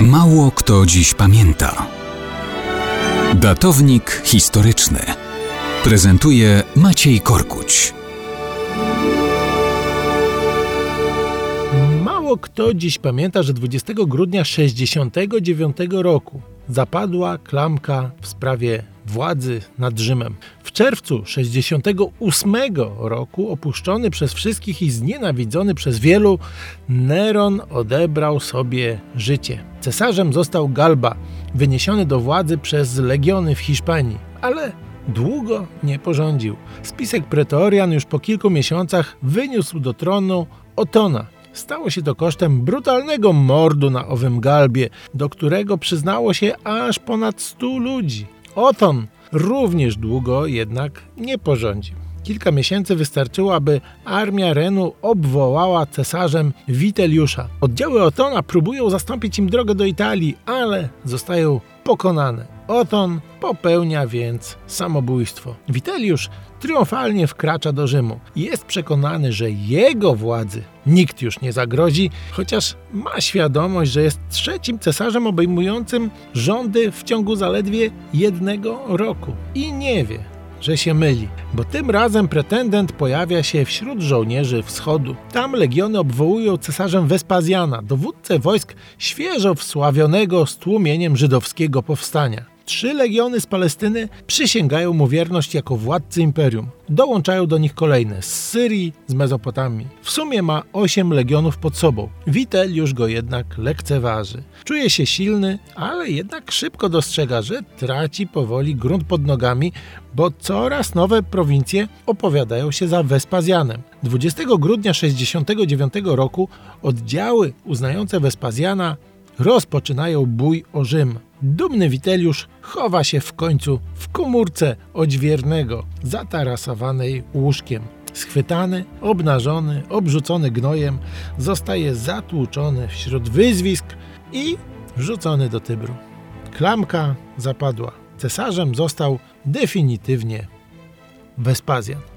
Mało kto dziś pamięta. Datownik historyczny prezentuje Maciej Korkuć. Mało kto dziś pamięta, że 20 grudnia 69 roku zapadła klamka w sprawie władzy nad Rzymem. Czerwcu 68 roku, opuszczony przez wszystkich i znienawidzony przez wielu, Neron odebrał sobie życie. Cesarzem został Galba, wyniesiony do władzy przez legiony w Hiszpanii, ale długo nie porządził. Spisek pretorian już po kilku miesiącach wyniósł do tronu Otona, Stało się to kosztem brutalnego mordu na owym galbie, do którego przyznało się aż ponad 100 ludzi. Oton również długo jednak nie porządził. Kilka miesięcy wystarczyło, aby armia Renu obwołała cesarzem Witeliusza. Oddziały Otona próbują zastąpić im drogę do Italii, ale zostają pokonane. Oton popełnia więc samobójstwo. Witeliusz triumfalnie wkracza do Rzymu. Jest przekonany, że jego władzy nikt już nie zagrozi, chociaż ma świadomość, że jest trzecim cesarzem obejmującym rządy w ciągu zaledwie jednego roku. I nie wie, że się myli, bo tym razem pretendent pojawia się wśród żołnierzy wschodu. Tam legiony obwołują cesarzem Wespazjana, dowódcę wojsk świeżo wsławionego stłumieniem żydowskiego powstania. Trzy legiony z Palestyny przysięgają mu wierność jako władcy imperium. Dołączają do nich kolejne z Syrii, z Mezopotamii. W sumie ma osiem legionów pod sobą. Witel już go jednak lekceważy. Czuje się silny, ale jednak szybko dostrzega, że traci powoli grunt pod nogami, bo coraz nowe prowincje opowiadają się za Wespazjanem. 20 grudnia 69 roku oddziały uznające Wespazjana rozpoczynają bój o Rzym. Dumny Witeliusz chowa się w końcu w komórce odźwiernego, zatarasowanej łóżkiem. Schwytany, obnażony, obrzucony gnojem, zostaje zatłuczony wśród wyzwisk i rzucony do Tybru. Klamka zapadła. Cesarzem został definitywnie Wespazjan.